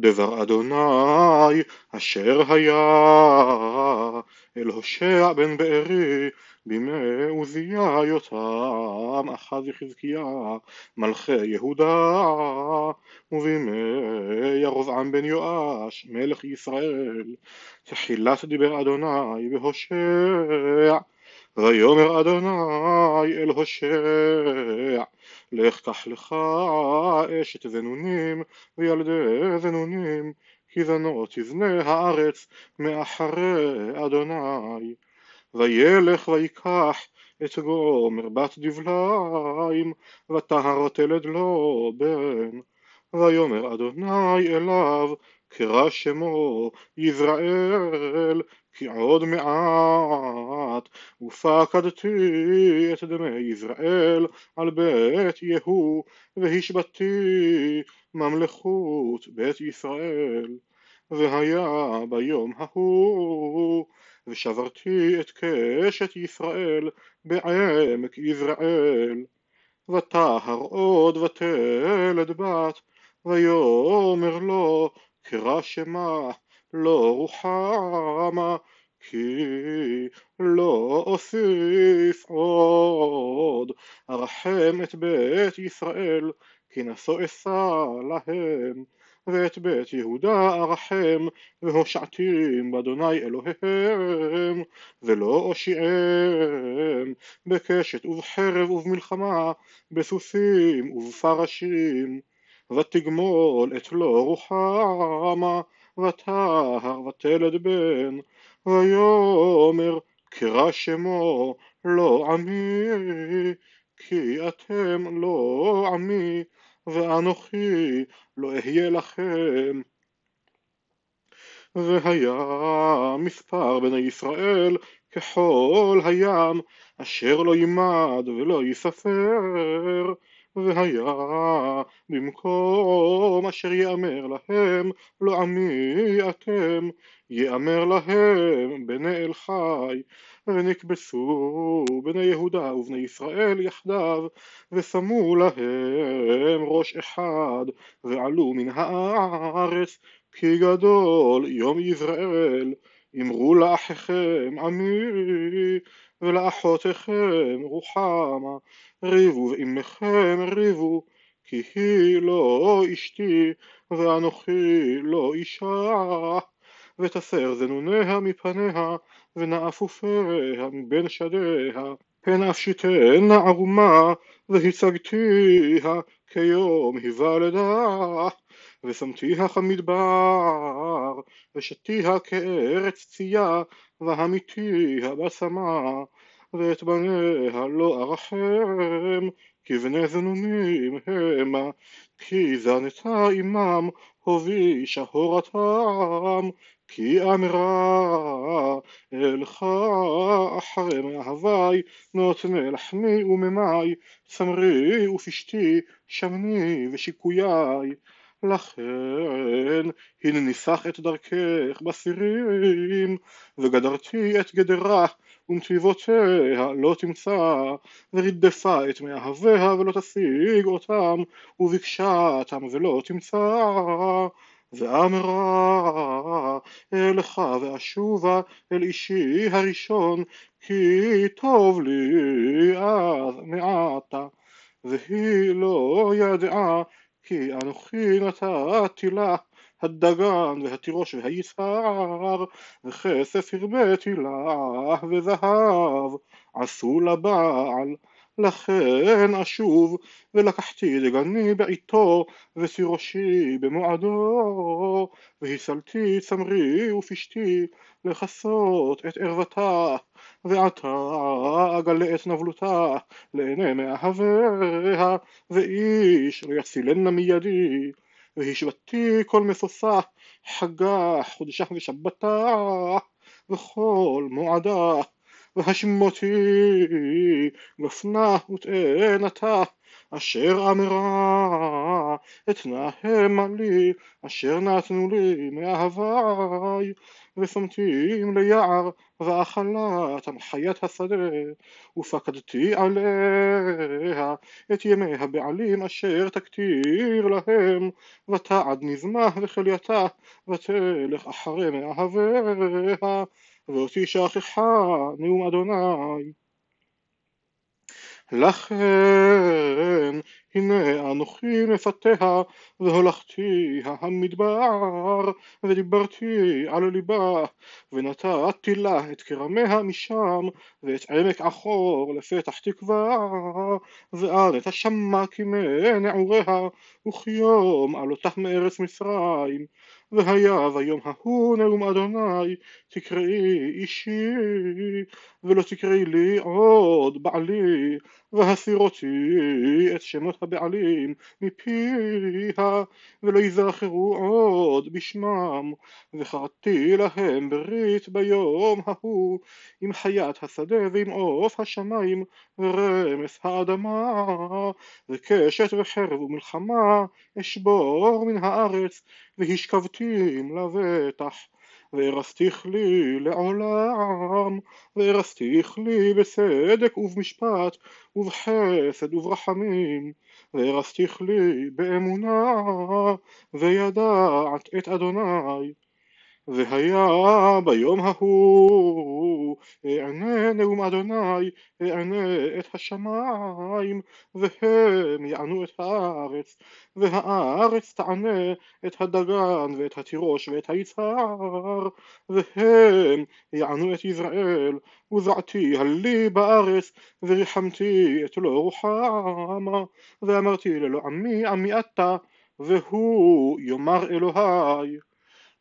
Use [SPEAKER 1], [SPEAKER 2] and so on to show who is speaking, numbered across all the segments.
[SPEAKER 1] דבר אדוני אשר היה אל הושע בן בארי בימי עוזיה יותם אחז וחזקיה מלכי יהודה ובימי ירבעם בן יואש מלך ישראל. תחילת דיבר אדוני בהושע ויאמר אדוני אל הושע לך קח לך אשת זנונים וילדי זנונים כי זנות תזנה הארץ מאחרי אדוני. וילך ויקח את גומר בת דבליים וטהר תלד לו בן. ויאמר אדוני אליו קרא שמו יזרעאל כי עוד מעט ופקדתי את דמי יזרעאל על בית יהוא והשבתי ממלכות בית ישראל. והיה ביום ההוא ושברתי את קשת ישראל בעמק יזרעאל. וטהר עוד ותלד בת ויאמר לו קרא שמה לא רוחמה כי לא אוסיף עוד. ארחם את בית ישראל כי נשוא אשא להם. ואת בית יהודה ארחם והושעתים באדוני אלוהיהם. ולא אושיעם בקשת ובחרב ובמלחמה בסוסים ובפרשים. ותגמול את לא רוחמה וטהר ותלד בן ויאמר קרא שמו לא עמי כי אתם לא עמי ואנוכי לא אהיה לכם. והיה מספר בני ישראל כחול הים אשר לא יימד ולא יספר. והיה במקום אשר יאמר להם לא עמי אתם יאמר להם בני אל חי ונקבצו בני יהודה ובני ישראל יחדיו ושמו להם ראש אחד ועלו מן הארץ כי גדול יום יזרעאל אמרו לאחיכם עמי ולאחותיכם רוחמה ריבו ועמכם ריבו כי היא לא אשתי ואנוכי לא אישה ותסר זנוניה מפניה ונאפופיה מבין שדיה. פן אפשיתנה ערומה והצגתיה כיום היוולדה ושמתיה כמדבר ושתיה כארץ צייה והמיתיה בשמה. ואת בניה לא ארחם כי בני זנונים המה כי זנתה עמם הובישה הורתם כי אמרה אלך אחרי מאהבי נותני לחמי וממי צמרי ופשתי שמני ושיקויי. לכן הנה ניסח את דרכך בסירים וגדרתי את גדרה ונתיבותיה לא תמצא. ורדפה את מאהביה ולא תשיג אותם וביקשתם ולא תמצא ואמרה אלך ואשובה אל אישי הראשון כי טוב לי אז מעתה והיא לא ידעה כי אנוכי נתתי לה הדגן והתירוש והיסהר וכסף הרביתי לה וזהב עשו לבעל לכן אשוב ולקחתי דגני בעיתו ותירושי במועדו והסלתי צמרי ופשתי לכסות את ערוותה ועתה אגלה את נבלותה לעיני מאהביה ואיש לא יצילנה מידי. והשבתי כל משושה חגה חודשה ושבתה וכל מועדה והשמותי גפנה ותאנתה אשר אמרה אתנהמה לי אשר נתנו לי מאהבי ושמתים ליער ואכלתם חיית השדה ופקדתי עליה את ימי הבעלים אשר תקטיר להם ותעד נזמה וכלייתה ותלך אחרי מאהביה ואותי שכחה נאום אדוני לכן הנה אנוכי מפתיה והולכתי המדבר ודיברתי על ליבה ונתתי לה את כרמיה משם ואת עמק עכור לפתח תקווה ועד את השמה כימי נעוריה וכיום עלותה מארץ מצרים והיה ביום ההוא נאום אדוני תקראי אישי ולא תקראי לי עוד בעלי והסיר אותי את שמות הבעלים מפיה ולא יזכרו עוד בשמם. וחרתי להם ברית ביום ההוא עם חיית השדה ועם עוף השמיים ורמס האדמה וקשת וחרב ומלחמה אשבור מן הארץ והשכבתים לבטח וארסתיך לי לעולם, וארסתיך לי בסדק ובמשפט, ובחסד וברחמים, וארסתיך לי באמונה, וידעת את אדוני. והיה ביום ההוא אענה נאום אדוני אענה את השמיים והם יענו את הארץ והארץ תענה את הדגן ואת התירוש ואת היצהר והם יענו את יזרעאל וזעתי הלי בארץ וריחמתי את לא רוחמה ואמרתי ללא עמי עמי אתה והוא יאמר אלוהי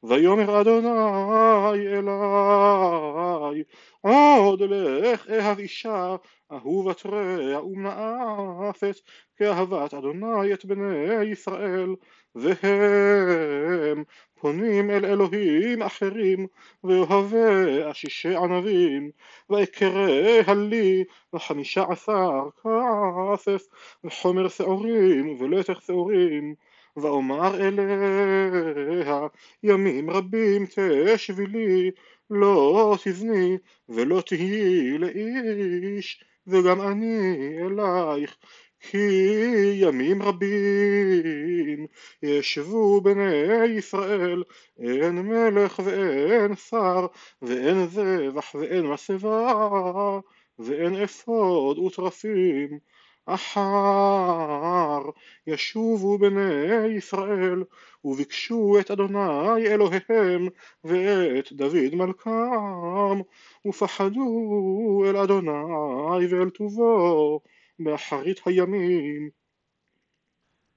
[SPEAKER 1] ויאמר אדוני אלי עוד לך אהב אישה אהובת רע ומנאפת כאהבת אדוני את בני ישראל והם פונים אל אלוהים אחרים ואוהבי אשישי ענבים ואקרא לי וחמישה עשר כסף וחומר שעורים ולתך שעורים ואומר אליה ימים רבים תשבי לי לא תזני ולא תהיי לאיש וגם אני אלייך כי ימים רבים ישבו בני ישראל אין מלך ואין שר ואין זבח ואין מסבה ואין אפוד ותרפים אחר ישובו בני ישראל וביקשו את אדוני אלוהיהם ואת דוד מלכם ופחדו אל אדוני ואל טובו באחרית הימים.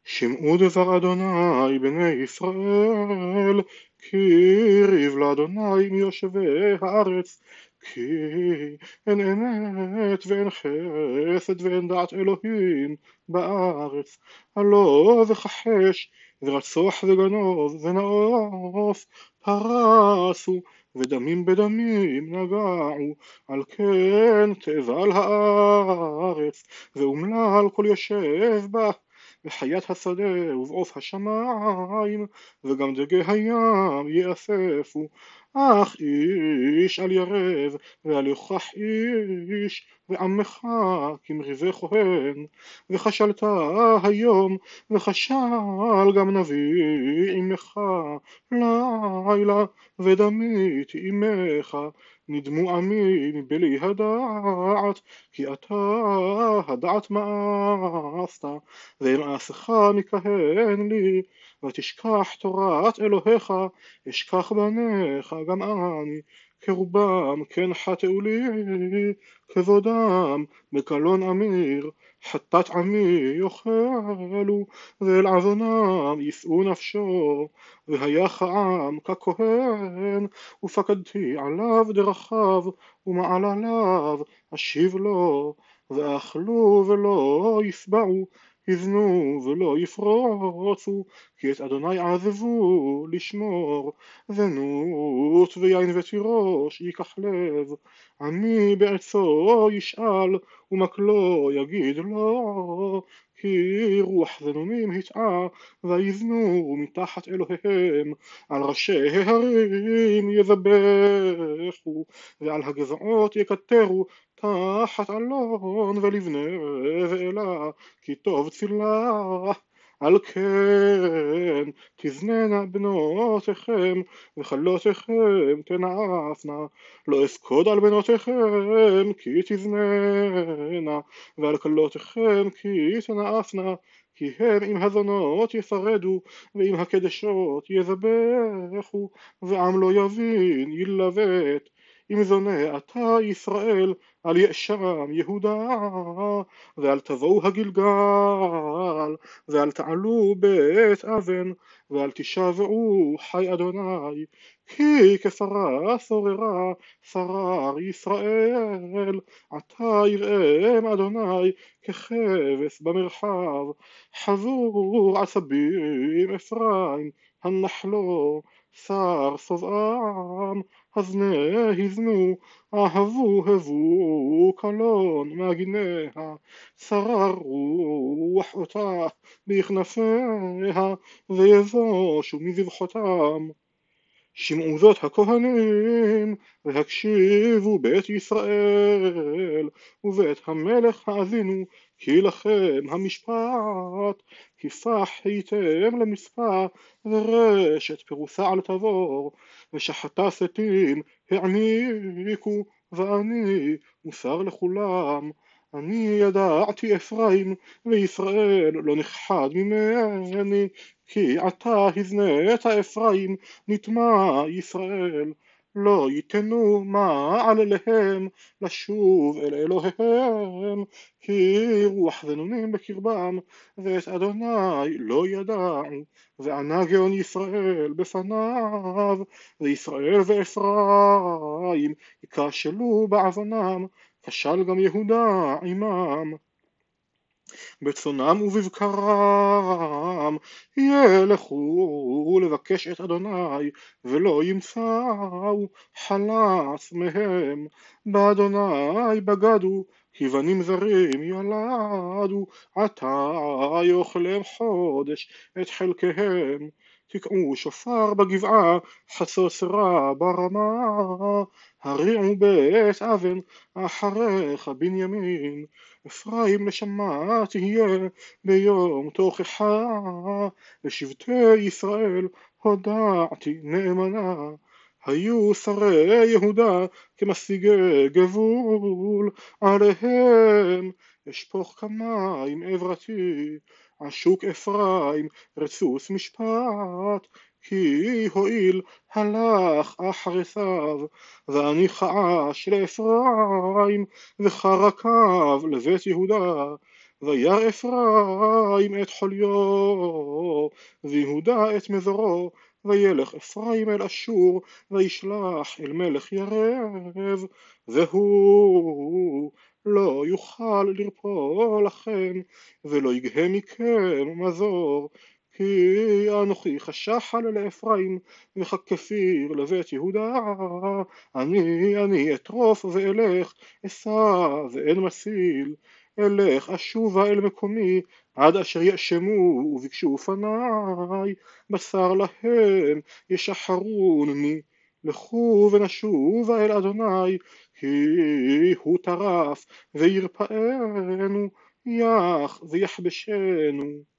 [SPEAKER 1] שמעו דבר אדוני בני ישראל כי ריב לאדוני מיושבי הארץ כי אין אמת ואין חסד ואין דעת אלוהים בארץ. הלא וכחש ורצוח וגנוב ונאוף פרסו ודמים בדמים נגעו על כן תאבל הארץ ואומלל כל יושב בה וחיית השדה ובעוף השמיים וגם דגי הים יאספו. אך איש על ירב ועל יוכח איש ועמך כמריבי כהן. וכשלת היום וכשל גם נביא עמך לילה ודמית עמך נדמו עמי מבלי הדעת כי אתה הדעת מאסת ואמאסך מכהן לי ותשכח תורת אלוהיך אשכח בניך גם אני כרובם כן חטאו לי כבודם בקלון אמיר חטאת עמי יאכלו ואל עוונם יישאו נפשו והיה העם ככהן ופקדתי עליו דרכיו ומעלליו אשיב לו ואכלו ולא ישבעו יבנו ולא יפרוצו, כי את אדוני עזבו לשמור, זנות ויין ותירוש ייקח לב, עמי בעצו ישאל, ומקלו יגיד לו, כי רוח זנונים הטעה, ויבנו מתחת אלוהיהם, על ראשי ההרים יזבחו, ועל הגבעות יקטרו, תחת אלון ולבנה ואלה, כי טוב צילה. על כן תזננה בנותיכם וכלותיכם תנאפנה. לא אפקוד על בנותיכם כי תזננה ועל כלותיכם כי תנאפנה. כי הם עם הזונות יפרדו ועם הקדשות יזבחו ועם לא יבין ילבט אם זונה אתה ישראל על ישרם יהודה ואל תבואו הגלגל ואל תעלו בית אבן ואל תשבעו חי אדוני. כי כפרה שוררה שרר ישראל עתה יראם אדוני ככבש במרחב. חזור עשבים אפרים הנחלו שר שובעם הזנה הזנו אהבו הבו קלון מגניה שרר רוח אותה בכנפיה ויבושו מזבחותם שמעו זאת הכהנים והקשיבו בית ישראל ובית המלך האזינו כי לכם המשפט כי פח הייתם למספר ורשת פרוסה על תבור ושחטה שתים העניקו ואני מוסר לכולם אני ידעתי אפרים וישראל לא נכחד ממני כי עתה הזנית אפרים נטמע ישראל. לא ייתנו מעל אליהם לשוב אל אלוהיהם כי רוח זנונים בקרבם ואת אדוני לא ידעו. וענה גאון ישראל בפניו וישראל ואפרים יכשלו בעוונם כשל גם יהודה עמם בצונם ובבקרם ילכו לבקש את אדוני ולא ימצאו חלץ מהם. באדוני בגדו כי זרים ילדו עתה יאכלם חודש את חלקיהם תקעו שופר בגבעה חצוץ רע ברמה. הריעו בית אבן אחריך בנימין אפרים נשמה תהיה ביום תוכחה. לשבטי ישראל הודעתי נאמנה היו שרי יהודה כמשיגי גבול. עליהם אשפוך כמים עברתי עשוק אפרים רצוץ משפט כי הואיל הלך אחריתיו ואני חעש לאפרים וחרקיו לבית יהודה וירא אפרים את חוליו ויהודה את מזורו וילך אפרים אל אשור וישלח אל מלך ירב והוא לא יוכל לרפוא לכם ולא יגהה מכם מזור. כי אנוכי חשחל לאפרים וככפיר לבית יהודה. אני אני אטרוף ואלך אשא ואין מסיל אלך אשובה אל מקומי עד אשר יאשמו וביקשו פניי. בשר להם ישחרוני לכו ונשובה אל אדוני כי הוא טרף וירפאנו יח ויחבשנו